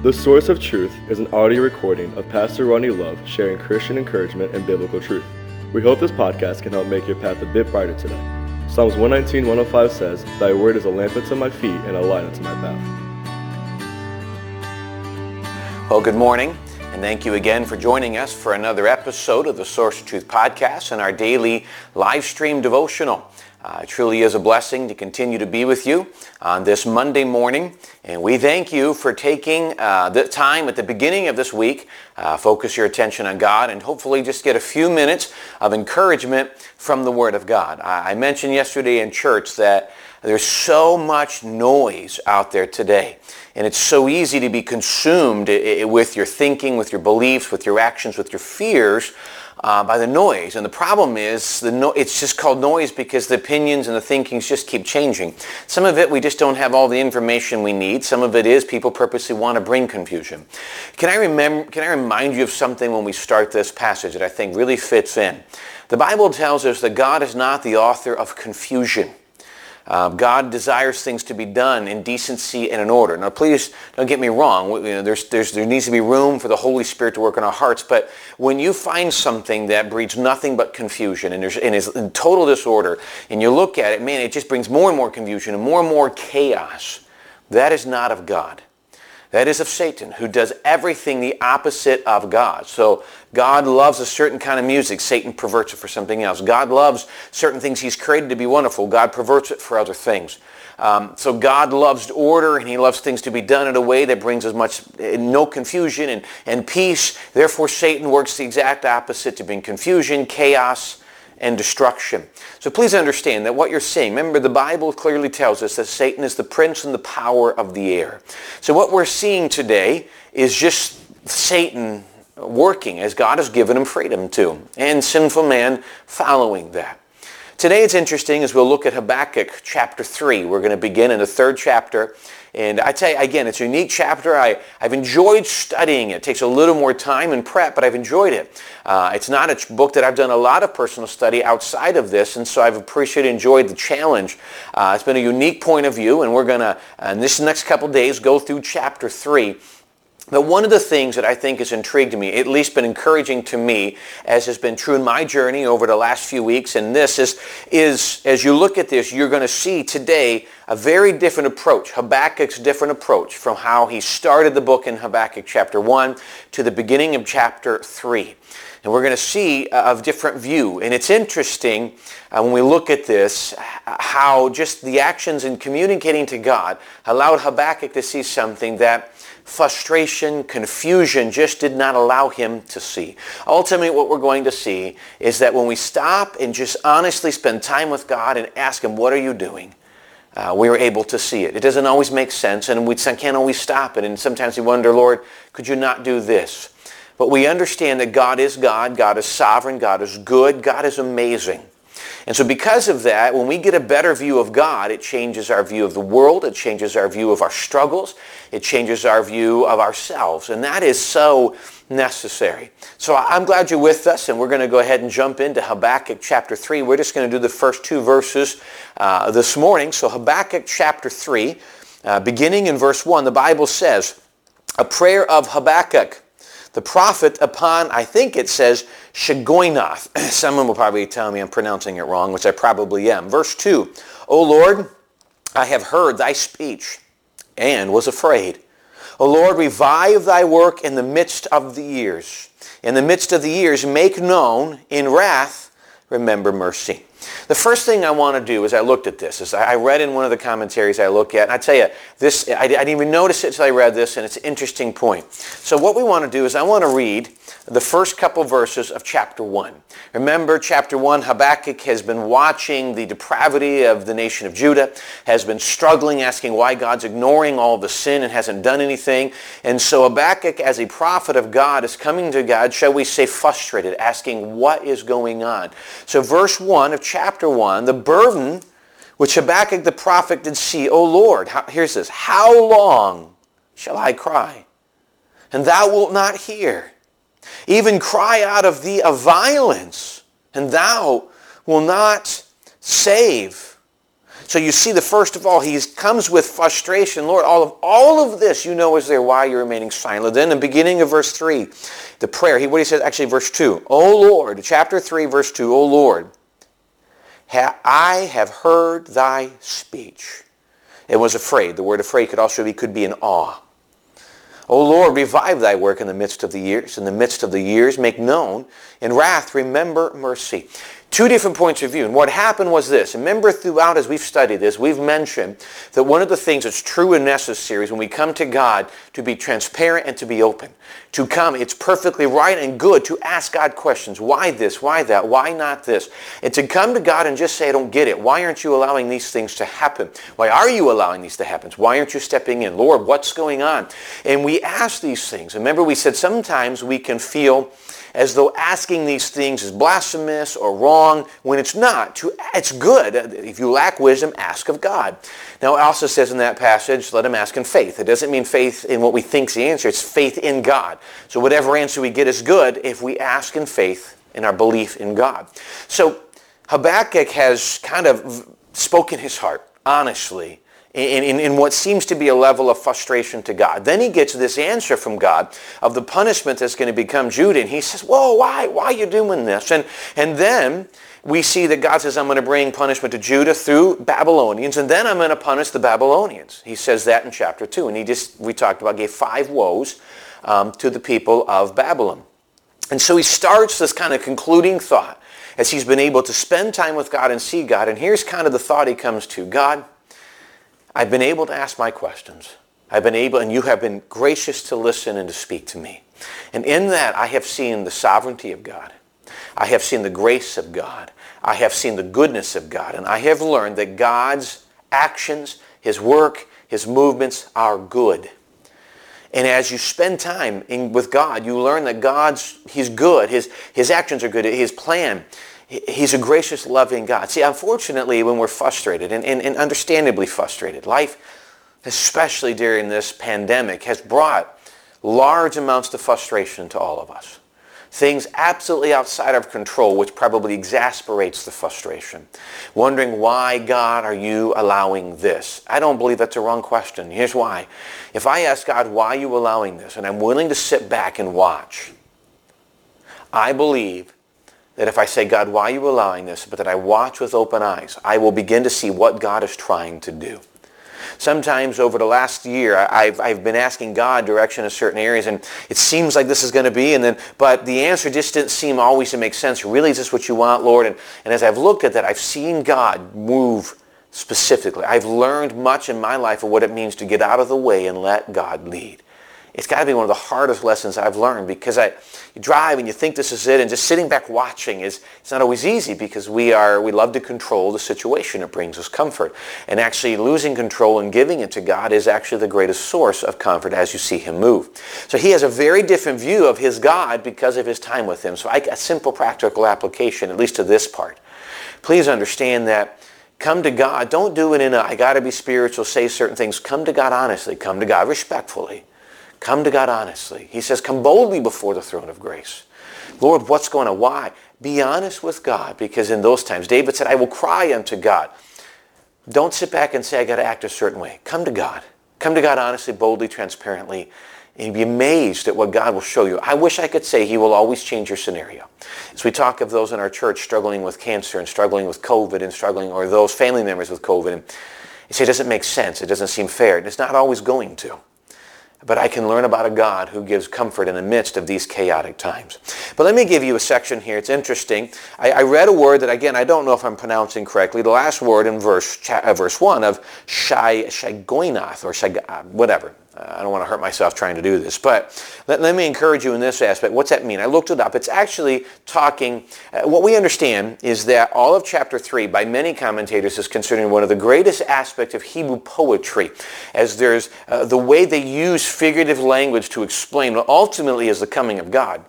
The Source of Truth is an audio recording of Pastor Ronnie Love sharing Christian encouragement and biblical truth. We hope this podcast can help make your path a bit brighter today. Psalms 119, 105 says, Thy word is a lamp unto my feet and a light unto my path. Well, good morning, and thank you again for joining us for another episode of the Source of Truth podcast and our daily live stream devotional. Uh, it truly is a blessing to continue to be with you on this Monday morning. And we thank you for taking uh, the time at the beginning of this week, uh, focus your attention on God, and hopefully just get a few minutes of encouragement from the Word of God. I, I mentioned yesterday in church that there's so much noise out there today. And it's so easy to be consumed with your thinking, with your beliefs, with your actions, with your fears uh, by the noise. And the problem is the no- it's just called noise because the opinions and the thinkings just keep changing. Some of it we just don't have all the information we need. Some of it is people purposely want to bring confusion. Can I remember can I remind you of something when we start this passage that I think really fits in? The Bible tells us that God is not the author of confusion. Uh, God desires things to be done in decency and in order. Now, please don't get me wrong. You know, there's, there's, there needs to be room for the Holy Spirit to work in our hearts. But when you find something that breeds nothing but confusion and, and is in total disorder, and you look at it, man, it just brings more and more confusion and more and more chaos. That is not of God. That is of Satan, who does everything the opposite of God. So God loves a certain kind of music. Satan perverts it for something else. God loves certain things he's created to be wonderful. God perverts it for other things. Um, so God loves order and he loves things to be done in a way that brings as much, eh, no confusion and, and peace. Therefore, Satan works the exact opposite to bring confusion, chaos, and destruction. So please understand that what you're seeing, remember the Bible clearly tells us that Satan is the prince and the power of the air. So what we're seeing today is just Satan working as God has given him freedom to, and sinful man following that. Today it's interesting as we'll look at Habakkuk chapter 3. We're going to begin in the third chapter and I tell you, again, it's a unique chapter. I, I've enjoyed studying it. It takes a little more time and prep, but I've enjoyed it. Uh, it's not a book that I've done a lot of personal study outside of this, and so I've appreciated, enjoyed the challenge. Uh, it's been a unique point of view, and we're going to, in this next couple days, go through chapter 3. But one of the things that I think has intrigued me, at least been encouraging to me, as has been true in my journey over the last few weeks, and this is, is as you look at this, you're going to see today a very different approach, Habakkuk's different approach from how he started the book in Habakkuk chapter 1 to the beginning of chapter 3. And we're going to see a different view. And it's interesting uh, when we look at this, how just the actions in communicating to God allowed Habakkuk to see something that frustration, confusion just did not allow him to see. Ultimately, what we're going to see is that when we stop and just honestly spend time with God and ask him, what are you doing? Uh, we are able to see it. It doesn't always make sense, and we can't always stop it. And sometimes we wonder, Lord, could you not do this? But we understand that God is God, God is sovereign, God is good, God is amazing. And so because of that, when we get a better view of God, it changes our view of the world, it changes our view of our struggles, it changes our view of ourselves. And that is so necessary. So I'm glad you're with us, and we're going to go ahead and jump into Habakkuk chapter 3. We're just going to do the first two verses uh, this morning. So Habakkuk chapter 3, uh, beginning in verse 1, the Bible says, A prayer of Habakkuk the prophet upon, I think it says, Shagoinath. Someone will probably tell me I'm pronouncing it wrong, which I probably am. Verse 2, O Lord, I have heard thy speech and was afraid. O Lord, revive thy work in the midst of the years. In the midst of the years, make known in wrath, remember mercy. The first thing I want to do as I looked at this is I read in one of the commentaries I look at, and I tell you, this I, I didn't even notice it until I read this, and it's an interesting point. So what we want to do is I want to read the first couple verses of chapter 1. Remember, chapter 1, Habakkuk has been watching the depravity of the nation of Judah, has been struggling, asking why God's ignoring all the sin and hasn't done anything. And so Habakkuk, as a prophet of God, is coming to God, shall we say, frustrated, asking what is going on. So verse 1 of chapter 1, the burden which Habakkuk the prophet did see, O Lord, how, here's this, how long shall I cry? And thou wilt not hear. Even cry out of thee a violence, and thou wilt not save. So you see the first of all, he comes with frustration. Lord, all of all of this you know is there. Why you're remaining silent? Then the beginning of verse 3, the prayer, he what he says, actually verse 2. O Lord, chapter 3, verse 2, O Lord, I have heard thy speech. And was afraid. The word afraid could also be could be in awe. O Lord, revive thy work in the midst of the years. In the midst of the years, make known. In wrath, remember mercy. Two different points of view. And what happened was this. Remember throughout as we've studied this, we've mentioned that one of the things that's true and necessary is when we come to God to be transparent and to be open. To come, it's perfectly right and good to ask God questions. Why this? Why that? Why not this? And to come to God and just say, I don't get it. Why aren't you allowing these things to happen? Why are you allowing these to happen? Why aren't you stepping in? Lord, what's going on? And we ask these things. Remember we said sometimes we can feel as though asking these things is blasphemous or wrong when it's not. It's good. If you lack wisdom, ask of God. Now it also says in that passage, let him ask in faith. It doesn't mean faith in what we think is the answer. It's faith in God. So whatever answer we get is good if we ask in faith in our belief in God. So Habakkuk has kind of spoken his heart honestly in, in, in, what seems to be a level of frustration to God. Then he gets this answer from God of the punishment that's going to become Judah. And he says, whoa, why? Why are you doing this? And, and then we see that God says, I'm going to bring punishment to Judah through Babylonians, and then I'm going to punish the Babylonians. He says that in chapter 2. And he just, we talked about, gave five woes um, to the people of Babylon. And so he starts this kind of concluding thought as he's been able to spend time with God and see God. And here's kind of the thought he comes to. God, I've been able to ask my questions. I've been able, and you have been gracious to listen and to speak to me. And in that, I have seen the sovereignty of God. I have seen the grace of God. I have seen the goodness of God. And I have learned that God's actions, his work, his movements are good. And as you spend time in, with God, you learn that God's, he's good. His, his actions are good. His plan He's a gracious, loving God. See, unfortunately, when we're frustrated, and, and, and understandably frustrated, life, especially during this pandemic, has brought large amounts of frustration to all of us. Things absolutely outside of control, which probably exasperates the frustration. Wondering, why, God, are you allowing this? I don't believe that's a wrong question. Here's why. If I ask God, why are you allowing this? And I'm willing to sit back and watch, I believe that if I say, God, why are you allowing this? But that I watch with open eyes, I will begin to see what God is trying to do. Sometimes over the last year, I've, I've been asking God direction in certain areas, and it seems like this is going to be, and then, but the answer just didn't seem always to make sense. Really, is this what you want, Lord? And, and as I've looked at that, I've seen God move specifically. I've learned much in my life of what it means to get out of the way and let God lead. It's got to be one of the hardest lessons I've learned because I, you drive and you think this is it and just sitting back watching is it's not always easy because we are we love to control the situation. It brings us comfort. And actually losing control and giving it to God is actually the greatest source of comfort as you see him move. So he has a very different view of his God because of his time with him. So I, a simple practical application, at least to this part. Please understand that come to God. Don't do it in a, I got to be spiritual, say certain things. Come to God honestly. Come to God respectfully. Come to God honestly. He says, come boldly before the throne of grace. Lord, what's going on? Why? Be honest with God because in those times, David said, I will cry unto God. Don't sit back and say, I got to act a certain way. Come to God. Come to God honestly, boldly, transparently, and be amazed at what God will show you. I wish I could say he will always change your scenario. As we talk of those in our church struggling with cancer and struggling with COVID and struggling, or those family members with COVID, and you say it doesn't make sense. It doesn't seem fair. And it's not always going to but I can learn about a God who gives comfort in the midst of these chaotic times. But let me give you a section here. It's interesting. I, I read a word that, again, I don't know if I'm pronouncing correctly. The last word in verse, uh, verse 1 of Shai, Shagoinath, or Shag, uh, whatever. I don't want to hurt myself trying to do this, but let, let, me encourage you in this aspect. What's that mean? I looked it up. It's actually talking, uh, what we understand is that all of chapter 3 by many commentators is considered one of the greatest aspects of Hebrew poetry, as there's uh, the way they use figurative language to explain what ultimately is the coming of God.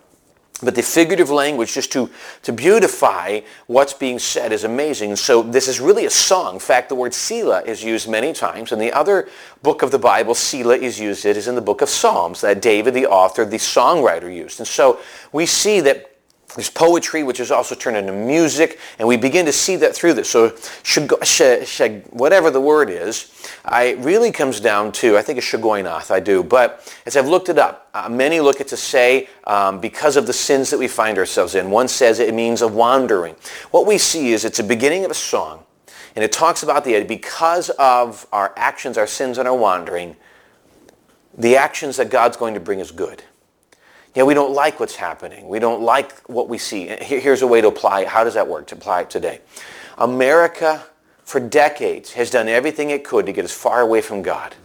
But the figurative language, just to, to beautify what's being said, is amazing. So this is really a song. In fact, the word Selah is used many times. In the other book of the Bible, Selah is used. It is in the book of Psalms that David, the author, the songwriter, used. And so we see that There's poetry, which is also turned into music, and we begin to see that through this. So, whatever the word is, I really comes down to, I think it's shagoinath, I do. But as I've looked it up, uh, many look at to say um, because of the sins that we find ourselves in. One says it means a wandering. What we see is it's a beginning of a song, and it talks about the because of our actions, our sins, and our wandering, the actions that God's going to bring is good. Yeah, we don't like what's happening. We don't like what we see. Here's a way to apply it. How does that work, to apply it today? America, for decades, has done everything it could to get as far away from God.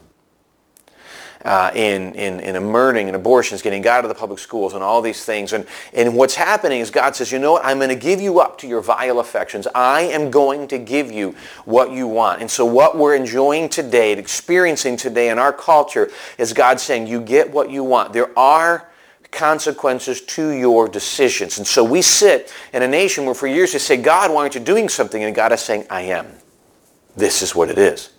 Uh, in, in, in murdering and abortions, getting God out of the public schools and all these things. And, and what's happening is God says, you know what, I'm going to give you up to your vile affections. I am going to give you what you want. And so what we're enjoying today, experiencing today in our culture is God saying, you get what you want. There are consequences to your decisions. And so we sit in a nation where for years we say, God, why aren't you doing something? And God is saying, I am. This is what it is.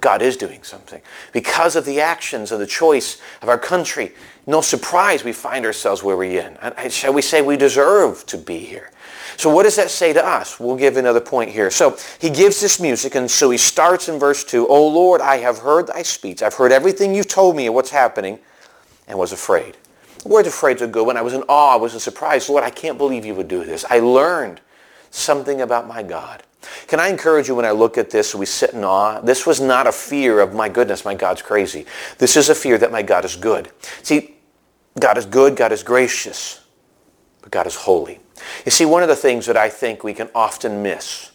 God is doing something. Because of the actions and the choice of our country, no surprise we find ourselves where we're in. Shall we say we deserve to be here? So what does that say to us? We'll give another point here. So he gives this music, and so he starts in verse 2, O Lord, I have heard thy speech. I've heard everything you've told me of what's happening, and was afraid. Word afraid to go when I was in awe, I was in surprise. Lord, I can't believe you would do this. I learned something about my God. Can I encourage you when I look at this, we sit in awe? This was not a fear of, my goodness, my God's crazy. This is a fear that my God is good. See, God is good, God is gracious, but God is holy. You see, one of the things that I think we can often miss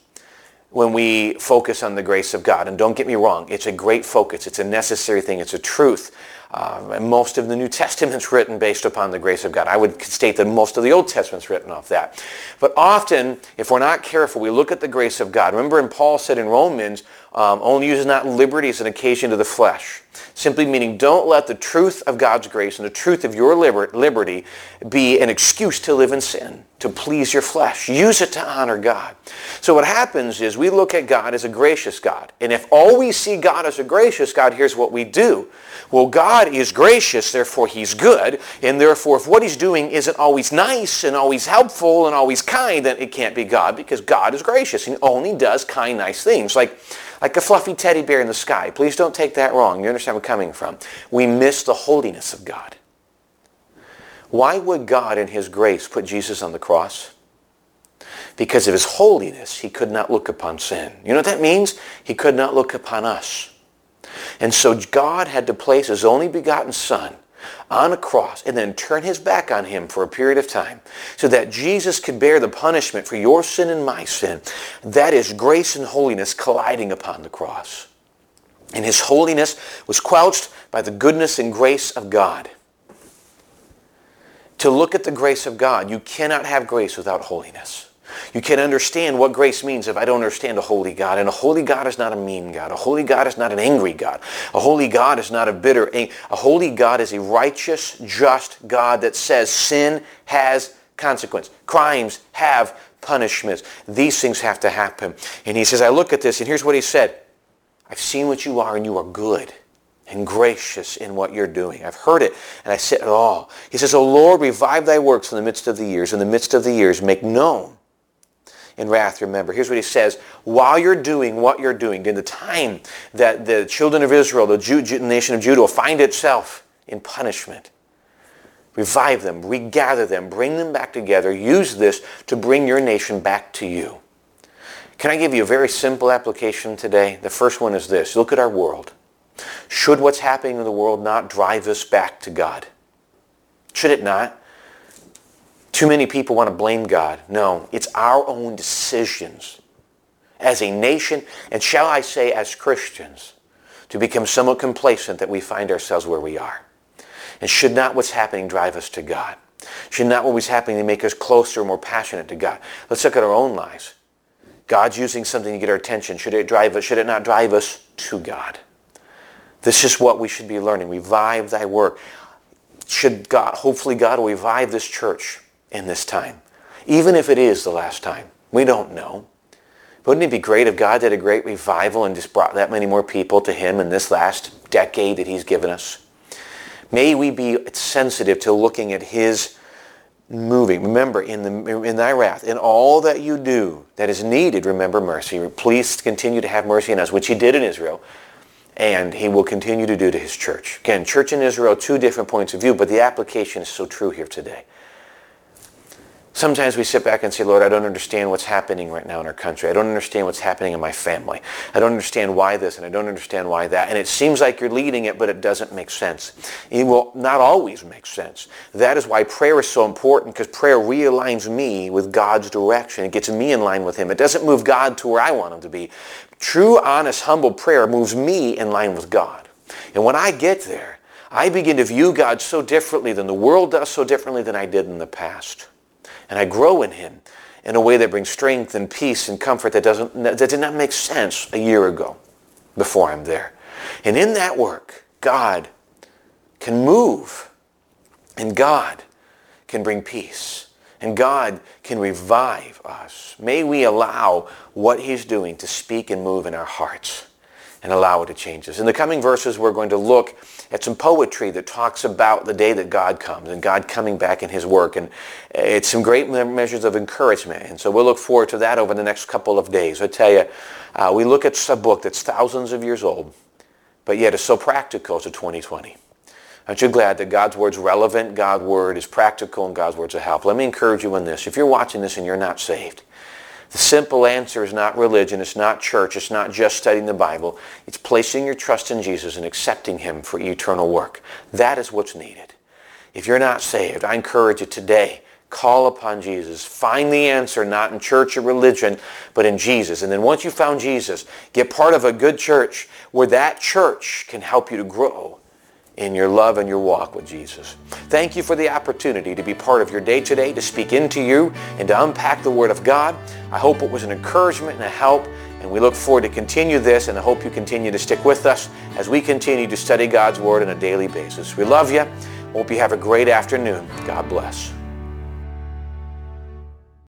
when we focus on the grace of God, and don't get me wrong, it's a great focus. It's a necessary thing. It's a truth. Uh, most of the New Testament's written based upon the grace of God. I would state that most of the Old Testament's written off that. But often, if we're not careful, we look at the grace of God. Remember, and Paul said in Romans, um, only use not liberty as an occasion to the flesh. Simply meaning don't let the truth of God's grace and the truth of your liber- liberty be an excuse to live in sin, to please your flesh. Use it to honor God. So what happens is we look at God as a gracious God. And if all we see God as a gracious God, here's what we do. Well, God is gracious, therefore he's good. And therefore, if what he's doing isn't always nice and always helpful and always kind, then it can't be God because God is gracious. He only does kind, nice things. Like like a fluffy teddy bear in the sky. Please don't take that wrong. You understand where I'm coming from. We miss the holiness of God. Why would God in his grace put Jesus on the cross? Because of his holiness, he could not look upon sin. You know what that means? He could not look upon us. And so God had to place his only begotten son on a cross and then turn his back on him for a period of time so that Jesus could bear the punishment for your sin and my sin. That is grace and holiness colliding upon the cross. And his holiness was quenched by the goodness and grace of God. To look at the grace of God, you cannot have grace without holiness. You can understand what grace means if I don't understand a holy God. And a holy God is not a mean God. A holy God is not an angry God. A holy God is not a bitter. A holy God is a righteous, just God that says sin has consequence. Crimes have punishments. These things have to happen. And he says, I look at this, and here's what he said. I've seen what you are, and you are good and gracious in what you're doing. I've heard it, and I sit at all. He says, O Lord, revive thy works in the midst of the years. In the midst of the years, make known in wrath, remember. Here's what he says. While you're doing what you're doing, in the time that the children of Israel, the Jew, nation of Judah, will find itself in punishment, revive them, regather them, bring them back together. Use this to bring your nation back to you. Can I give you a very simple application today? The first one is this. Look at our world. Should what's happening in the world not drive us back to God? Should it not? Too many people want to blame God. No, it's our own decisions as a nation, and shall I say as Christians, to become somewhat complacent that we find ourselves where we are. And should not what's happening drive us to God? Should not what was happening make us closer, and more passionate to God? Let's look at our own lives. God's using something to get our attention. Should it drive us? Should it not drive us to God? This is what we should be learning. Revive thy work. Should God, hopefully God will revive this church in this time. Even if it is the last time. We don't know. Wouldn't it be great if God did a great revival and just brought that many more people to him in this last decade that he's given us? May we be sensitive to looking at his moving. Remember, in, the, in thy wrath, in all that you do that is needed, remember mercy. Please continue to have mercy in us, which he did in Israel, and he will continue to do to his church. Again, church in Israel, two different points of view, but the application is so true here today. Sometimes we sit back and say, Lord, I don't understand what's happening right now in our country. I don't understand what's happening in my family. I don't understand why this and I don't understand why that. And it seems like you're leading it, but it doesn't make sense. It will not always make sense. That is why prayer is so important because prayer realigns me with God's direction. It gets me in line with him. It doesn't move God to where I want him to be. True, honest, humble prayer moves me in line with God. And when I get there, I begin to view God so differently than the world does, so differently than I did in the past and I grow in him in a way that brings strength and peace and comfort that, doesn't, that did not make sense a year ago before I'm there. And in that work, God can move and God can bring peace and God can revive us. May we allow what he's doing to speak and move in our hearts and allow it to change us. In the coming verses, we're going to look at some poetry that talks about the day that God comes and God coming back in his work. And it's some great measures of encouragement. And so we'll look forward to that over the next couple of days. I tell you, uh, we look at a book that's thousands of years old, but yet it's so practical to 2020. Aren't you glad that God's word's relevant, God's word is practical, and God's word's a help? Let me encourage you in this. If you're watching this and you're not saved, the simple answer is not religion, it's not church, it's not just studying the Bible. It's placing your trust in Jesus and accepting him for eternal work. That is what's needed. If you're not saved, I encourage you today, call upon Jesus. Find the answer not in church or religion, but in Jesus. And then once you found Jesus, get part of a good church where that church can help you to grow in your love and your walk with Jesus. Thank you for the opportunity to be part of your day today, to speak into you and to unpack the Word of God. I hope it was an encouragement and a help, and we look forward to continue this, and I hope you continue to stick with us as we continue to study God's Word on a daily basis. We love you. Hope you have a great afternoon. God bless.